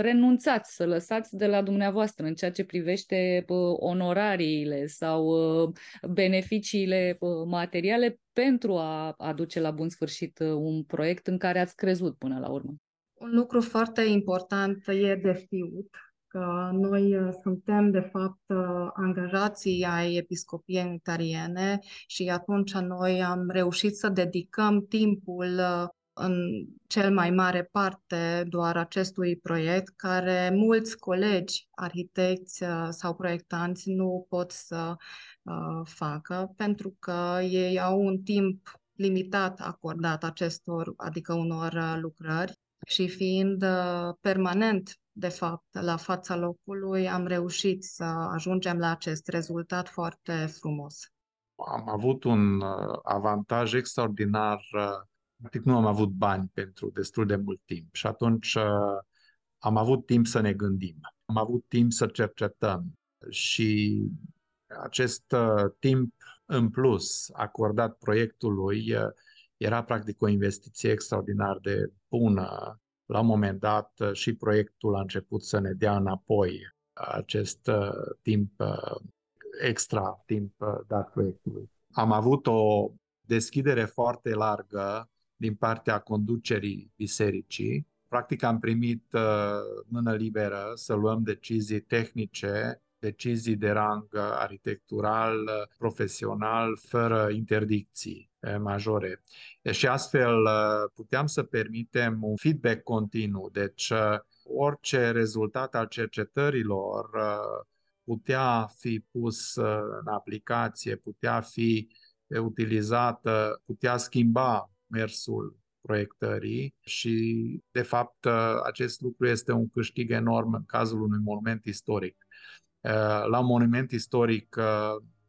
renunțați, să lăsați de la dumneavoastră în ceea ce privește uh, onorariile sau uh, beneficiile materiale pentru a aduce la bun sfârșit un proiect în care ați crezut până la urmă. Un lucru foarte important e de știut că noi suntem, de fapt, angajații ai episcopiei unitariene și atunci noi am reușit să dedicăm timpul în cel mai mare parte doar acestui proiect, care mulți colegi, arhitecți uh, sau proiectanți nu pot să uh, facă, pentru că ei au un timp limitat acordat acestor, adică unor uh, lucrări și fiind permanent de fapt, la fața locului, am reușit să ajungem la acest rezultat foarte frumos. Am avut un avantaj extraordinar practic nu am avut bani pentru destul de mult timp și atunci uh, am avut timp să ne gândim. am avut timp să cercetăm și acest uh, timp în plus acordat proiectului uh, era practic o investiție extraordinar de bună. La un moment dat uh, și proiectul a început să ne dea înapoi acest timp extra, timp dat proiectului. Am avut o deschidere foarte largă din partea conducerii bisericii. Practic am primit mână liberă să luăm decizii tehnice decizii de rang arhitectural, profesional, fără interdicții eh, majore. Și astfel eh, puteam să permitem un feedback continuu. Deci eh, orice rezultat al cercetărilor putea fi pus în aplicație, putea fi utilizată, putea schimba mersul proiectării și, de fapt, acest lucru este un câștig enorm în cazul unui monument istoric. Eh, la un monument istoric eh,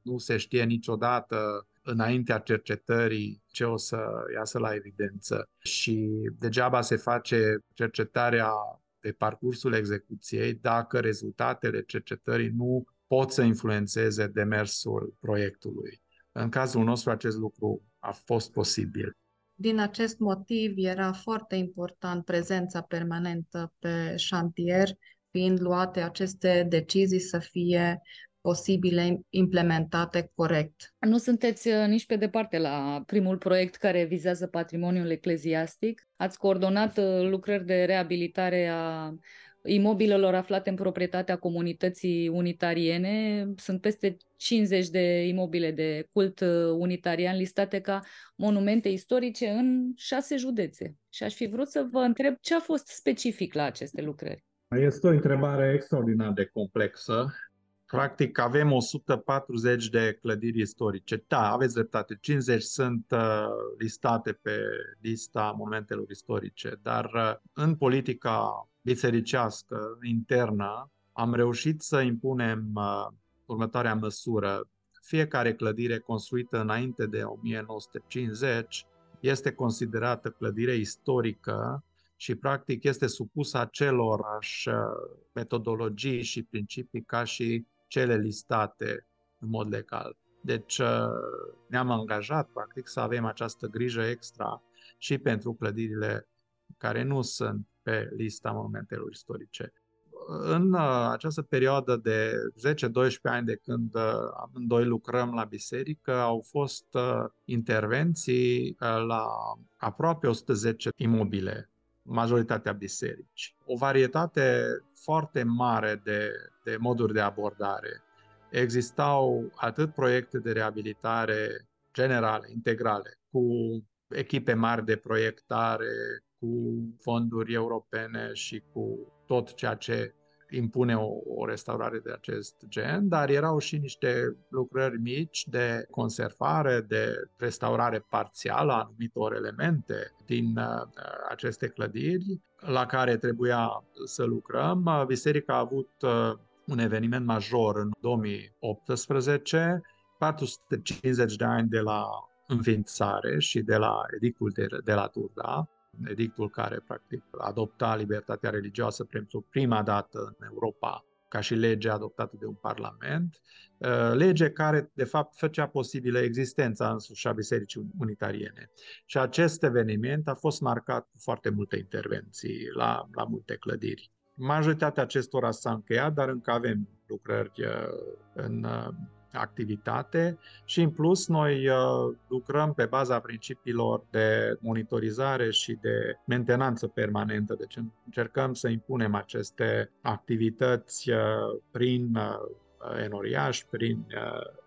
nu se știe niciodată înaintea cercetării ce o să iasă la evidență și degeaba se face cercetarea pe parcursul execuției dacă rezultatele cercetării nu pot să influențeze demersul proiectului. În cazul nostru acest lucru a fost posibil. Din acest motiv era foarte important prezența permanentă pe șantier fiind luate aceste decizii să fie posibile implementate corect. Nu sunteți uh, nici pe departe la primul proiect care vizează patrimoniul ecleziastic. Ați coordonat uh, lucrări de reabilitare a imobilelor aflate în proprietatea comunității unitariene. Sunt peste 50 de imobile de cult uh, unitarian listate ca monumente istorice în șase județe. Și aș fi vrut să vă întreb ce a fost specific la aceste lucrări. Este o întrebare extraordinar de complexă. Practic avem 140 de clădiri istorice. Da, aveți dreptate, 50 sunt uh, listate pe lista monumentelor istorice, dar uh, în politica bisericească internă am reușit să impunem uh, următoarea măsură. Fiecare clădire construită înainte de 1950 este considerată clădire istorică și practic este supus acelorași uh, metodologii și principii ca și cele listate în mod legal. Deci uh, ne-am angajat practic să avem această grijă extra și pentru clădirile care nu sunt pe lista monumentelor istorice. În uh, această perioadă de 10-12 ani de când amândoi lucrăm la biserică, au fost intervenții la aproape 110 imobile majoritatea biserici. O varietate foarte mare de, de moduri de abordare. Existau atât proiecte de reabilitare generale, integrale, cu echipe mari de proiectare, cu fonduri europene și cu tot ceea ce impune o, o restaurare de acest gen, dar erau și niște lucrări mici de conservare, de restaurare parțială a anumitor elemente din uh, aceste clădiri la care trebuia să lucrăm. Biserica a avut uh, un eveniment major în 2018, 450 de ani de la înființare și de la edictul de, de la Turda, edictul care practic adopta libertatea religioasă pentru prima dată în Europa ca și lege adoptată de un parlament, uh, lege care, de fapt, făcea posibilă existența însuși a Bisericii Unitariene. Și acest eveniment a fost marcat cu foarte multe intervenții la, la multe clădiri. Majoritatea acestora s-a încheiat, dar încă avem lucrări uh, în uh, activitate și în plus noi uh, lucrăm pe baza principiilor de monitorizare și de mentenanță permanentă. Deci încercăm să impunem aceste activități uh, prin uh, enoriași, prin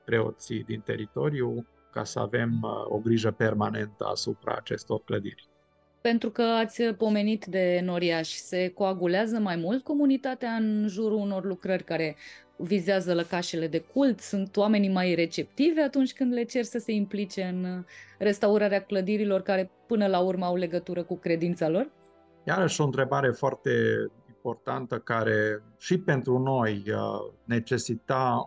preoții din teritoriu, ca să avem o grijă permanentă asupra acestor clădiri. Pentru că ați pomenit de noriași, se coagulează mai mult comunitatea în jurul unor lucrări care vizează lăcașele de cult? Sunt oamenii mai receptivi atunci când le cer să se implice în restaurarea clădirilor care până la urmă au legătură cu credința lor? Iarăși o întrebare foarte importantă care și pentru noi uh, necesita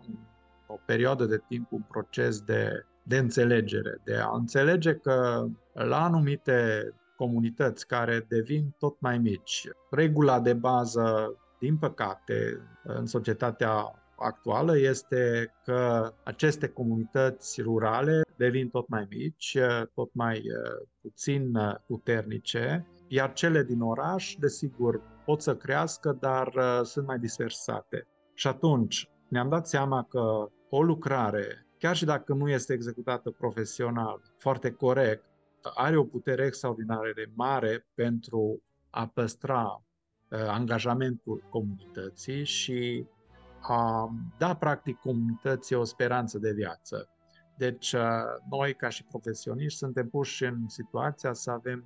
o perioadă de timp, un proces de, de înțelegere, de a înțelege că la anumite comunități care devin tot mai mici, regula de bază din păcate, în societatea actuală este că aceste comunități rurale devin tot mai mici, tot mai uh, puțin uh, puternice, iar cele din oraș, desigur, pot să crească, dar uh, sunt mai dispersate. Și atunci ne-am dat seama că o lucrare, chiar și dacă nu este executată profesional, foarte corect, are o putere extraordinară de mare pentru a păstra angajamentul comunității și a da practic comunității o speranță de viață. Deci, noi, ca și profesioniști, suntem puși în situația să avem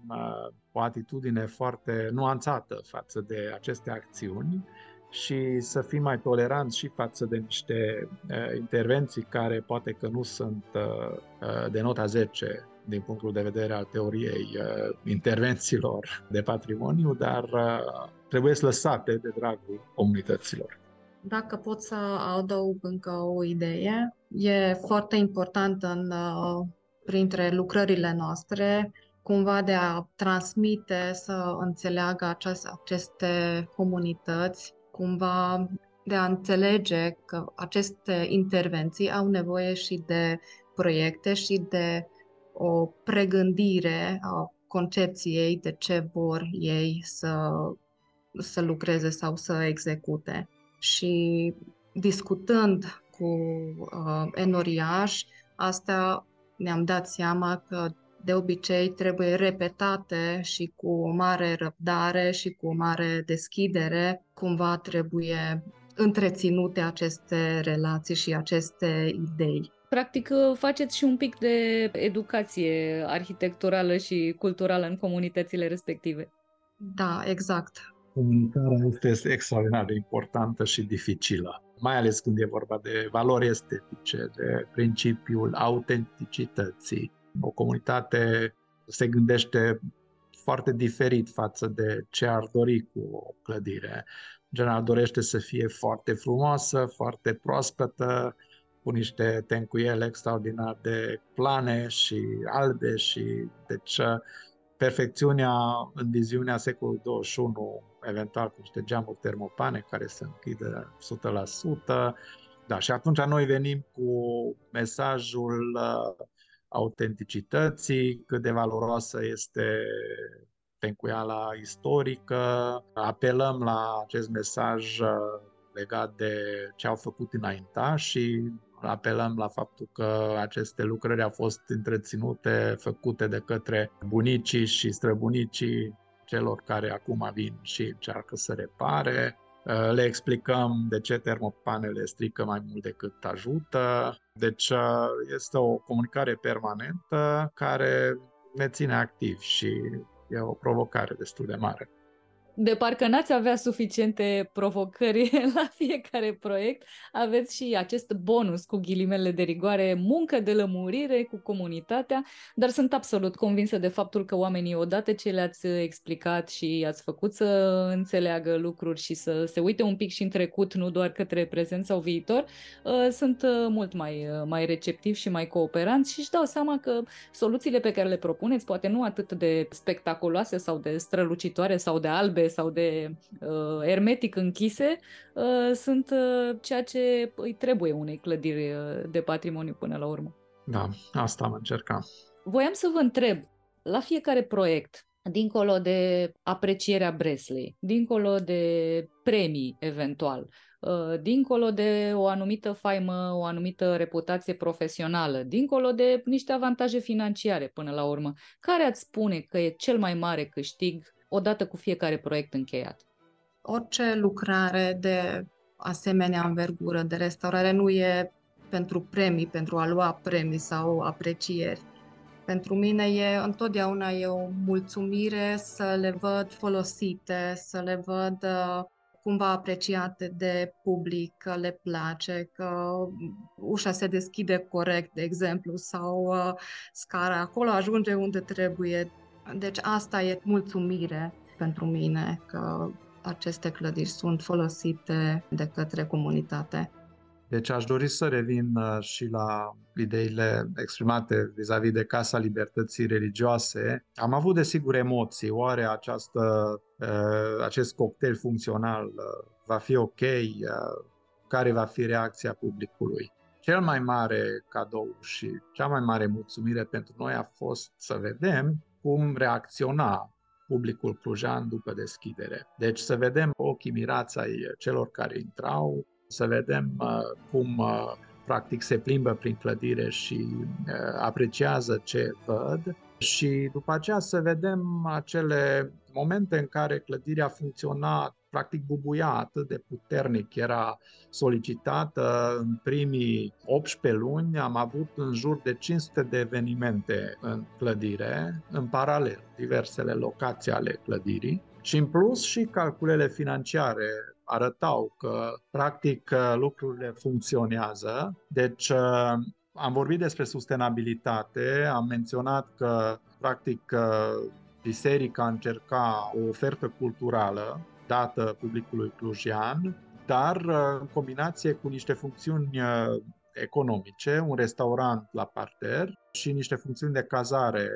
o atitudine foarte nuanțată față de aceste acțiuni și să fim mai toleranți și față de niște intervenții care poate că nu sunt de nota 10 din punctul de vedere al teoriei intervențiilor de patrimoniu, dar trebuie să lăsate de dragul comunităților. Dacă pot să adaug încă o idee, e foarte important în, uh, printre lucrările noastre cumva de a transmite, să înțeleagă acest, aceste comunități, cumva de a înțelege că aceste intervenții au nevoie și de proiecte și de o pregândire a concepției de ce vor ei să, să lucreze sau să execute și discutând cu uh, enoriași, asta ne-am dat seama că de obicei trebuie repetate și cu o mare răbdare și cu o mare deschidere, cumva trebuie întreținute aceste relații și aceste idei. Practic uh, faceți și un pic de educație arhitecturală și culturală în comunitățile respective. Da, exact comunicarea este extraordinar de importantă și dificilă, mai ales când e vorba de valori estetice, de principiul autenticității. O comunitate se gândește foarte diferit față de ce ar dori cu o clădire. General dorește să fie foarte frumoasă, foarte proaspătă, cu niște tencuiele extraordinar de plane și albe și deci perfecțiunea în viziunea secolului 21 eventual cu niște geamuri termopane care se închidă 100%. Da, și atunci noi venim cu mesajul uh, autenticității, cât de valoroasă este tencuiala istorică, apelăm la acest mesaj uh, legat de ce au făcut înainta și apelăm la faptul că aceste lucrări au fost întreținute, făcute de către bunicii și străbunicii celor care acum vin și încearcă să repare. Uh, le explicăm de ce termopanele strică mai mult decât ajută. Deci uh, este o comunicare permanentă care ne ține activi și e o provocare destul de mare de parcă n-ați avea suficiente provocări la fiecare proiect, aveți și acest bonus cu ghilimele de rigoare, muncă de lămurire cu comunitatea, dar sunt absolut convinsă de faptul că oamenii, odată ce le-ați explicat și ați făcut să înțeleagă lucruri și să se uite un pic și în trecut, nu doar către prezent sau viitor, uh, sunt uh, mult mai, uh, mai receptivi și mai cooperanți și își dau seama că soluțiile pe care le propuneți, poate nu atât de spectaculoase sau de strălucitoare sau de albe, albe sau de uh, hermetic închise uh, sunt uh, ceea ce îi trebuie unei clădiri uh, de patrimoniu până la urmă. Da, asta am încercat. Voiam să vă întreb, la fiecare proiect, dincolo de aprecierea Bresley, dincolo de premii eventual, uh, dincolo de o anumită faimă, o anumită reputație profesională, dincolo de niște avantaje financiare până la urmă, care ați spune că e cel mai mare câștig odată cu fiecare proiect încheiat. Orice lucrare de asemenea învergură de restaurare nu e pentru premii, pentru a lua premii sau aprecieri. Pentru mine e întotdeauna e o mulțumire să le văd folosite, să le văd uh, cumva apreciate de public, că le place, că ușa se deschide corect, de exemplu, sau uh, scara acolo ajunge unde trebuie. Deci asta e mulțumire pentru mine că aceste clădiri sunt folosite de către comunitate. Deci aș dori să revin uh, și la ideile exprimate vis-a-vis de Casa Libertății Religioase. Am avut, desigur, emoții. Oare această, uh, acest cocktail funcțional uh, va fi ok? Care va fi reacția publicului? Cel mai mare cadou și cea mai mare mulțumire pentru noi a fost să vedem cum reacționa publicul clujan după deschidere. Deci să vedem ochii mirați ai celor care intrau, să vedem uh, cum uh, practic se plimbă prin clădire și uh, apreciază ce văd și după aceea să vedem acele momente în care clădirea funcționa practic bubuia atât de puternic, era solicitată în primii 18 luni, am avut în jur de 500 de evenimente în clădire, în paralel, diversele locații ale clădirii. Și în plus și calculele financiare arătau că practic lucrurile funcționează. Deci am vorbit despre sustenabilitate, am menționat că practic biserica încerca o ofertă culturală dată publicului clujian, dar în combinație cu niște funcțiuni economice, un restaurant la parter și niște funcțiuni de cazare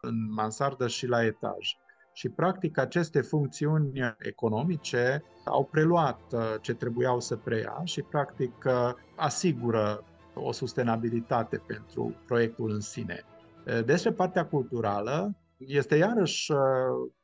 în mansardă și la etaj. Și, practic, aceste funcțiuni economice au preluat uh, ce trebuiau să preia și, practic, uh, asigură o sustenabilitate pentru proiectul în sine. Uh, despre partea culturală, este iarăși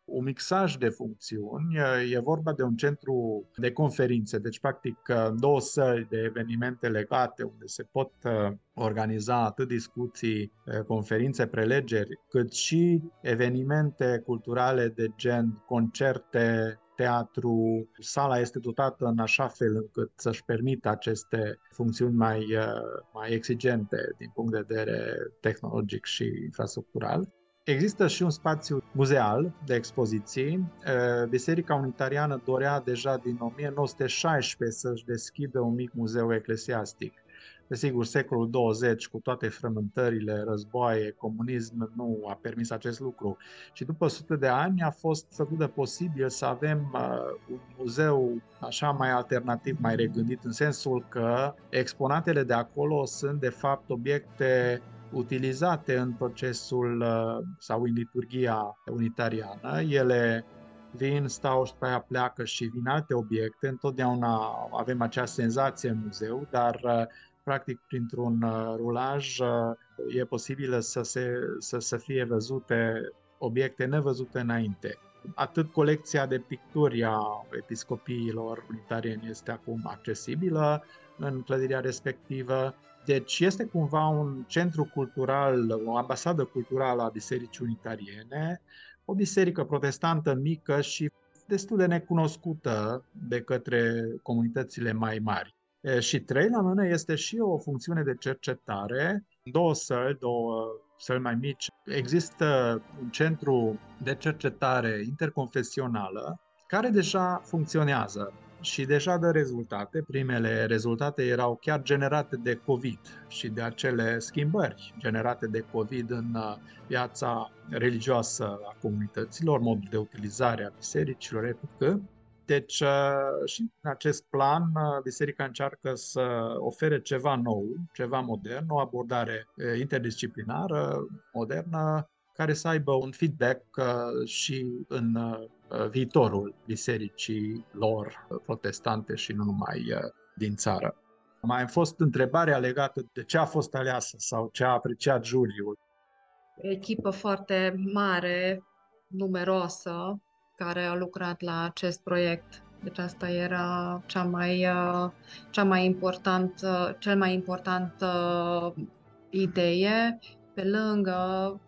un mixaj de funcțiuni. E vorba de un centru de conferințe, deci practic două săli de evenimente legate unde se pot uh, organiza atât discuții, uh, conferințe, prelegeri, cât și evenimente culturale de gen concerte, teatru, sala este dotată în așa fel încât să-și permită aceste funcțiuni mai, uh, mai exigente din punct de vedere tehnologic și infrastructural. Există și un spațiu muzeal de expoziții. Biserica Unitariană dorea deja din 1916 să-și deschidă un mic muzeu eclesiastic. Desigur, secolul 20, cu toate frământările, războaie, comunism, nu a permis acest lucru. Și după sute de ani a fost făcut de posibil să avem uh, un muzeu așa mai alternativ, mai regândit, în sensul că exponatele de acolo sunt de fapt obiecte utilizate în procesul uh, sau în liturgia unitariană. Ele vin, stau și pe aia pleacă și vin alte obiecte. Întotdeauna avem acea senzație în muzeu, dar uh, practic printr-un uh, rulaj e posibil să, se, să, să fie văzute obiecte nevăzute înainte. Atât colecția de picturi a episcopiilor unitarieni este acum accesibilă în clădirea respectivă, deci este cumva un centru cultural, o ambasadă culturală a Bisericii Unitariene, o biserică protestantă mică și destul de necunoscută de către comunitățile mai mari. Și trei, la mână, este și o funcțiune de cercetare, două săli, două săli mai mici. Există un centru de cercetare interconfesională care deja funcționează și deja dă rezultate. Primele rezultate erau chiar generate de COVID și de acele schimbări generate de COVID în uh, viața religioasă a comunităților, modul de utilizare a bisericilor, etc. Deci, uh, și în acest plan, uh, biserica încearcă să ofere ceva nou, ceva modern, o abordare interdisciplinară, modernă, care să aibă un feedback și în Uh, viitorul bisericii lor protestante și nu numai uh, din țară. Mai a fost întrebarea legată de ce a fost aleasă sau ce a apreciat juriul. Echipă foarte mare, numeroasă, care a lucrat la acest proiect. Deci asta era cea mai, uh, cea mai important, cel mai important idee pe lângă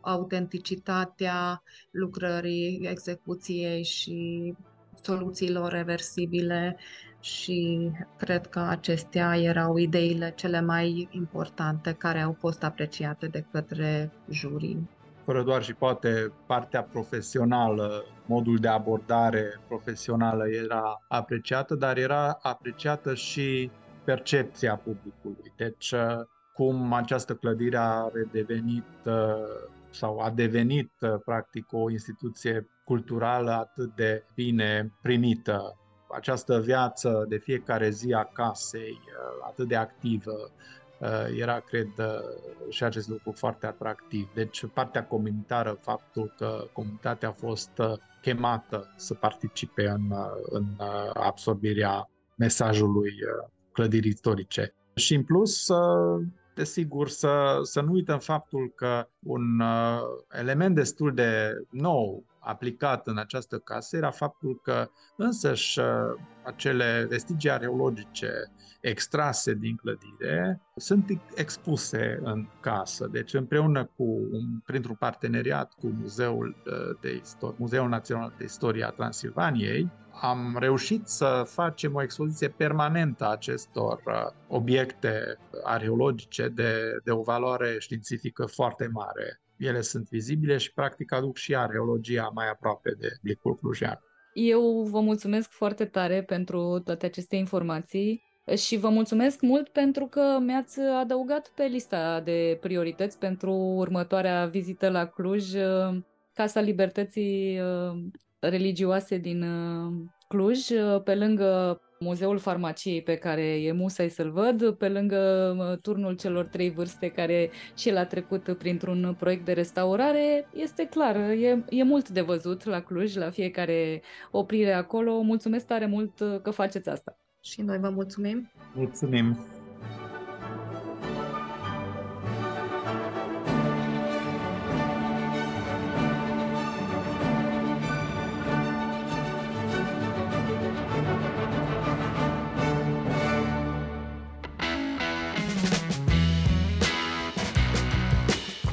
autenticitatea lucrării, execuției și soluțiilor reversibile și cred că acestea erau ideile cele mai importante care au fost apreciate de către jurii. Fără doar și poate partea profesională, modul de abordare profesională era apreciată, dar era apreciată și percepția publicului. Deci cum această clădire a redevenit uh, sau a devenit uh, practic o instituție culturală atât de bine primită. Această viață de fiecare zi a casei, uh, atât de activă, era, cred, și acest lucru foarte atractiv. Deci, partea comunitară, faptul că comunitatea a fost chemată să participe în, în absorbirea mesajului clădirii istorice. Și, în plus, desigur, să, să nu uităm faptul că un uh, element destul de nou aplicat în această casă era faptul că însăși uh, acele vestigii arheologice extrase din clădire sunt expuse în casă. Deci împreună cu, un, printr-un parteneriat cu Muzeul, uh, de Istor- Muzeul Național de Istorie a Transilvaniei, am reușit să facem o expoziție permanentă a acestor uh, obiecte arheologice de, de o valoare științifică foarte mare. Ele sunt vizibile și practic aduc și arheologia mai aproape de Blicul Clujean. Eu vă mulțumesc foarte tare pentru toate aceste informații și vă mulțumesc mult pentru că mi-ați adăugat pe lista de priorități pentru următoarea vizită la Cluj, uh, Casa Libertății uh, religioase din uh, Cluj, pe lângă Muzeul Farmaciei pe care e musai să-l văd, pe lângă turnul celor trei vârste care și el a trecut printr-un proiect de restaurare, este clar, e, e mult de văzut la Cluj, la fiecare oprire acolo. Mulțumesc tare mult că faceți asta. Și noi vă mulțumim. Mulțumim.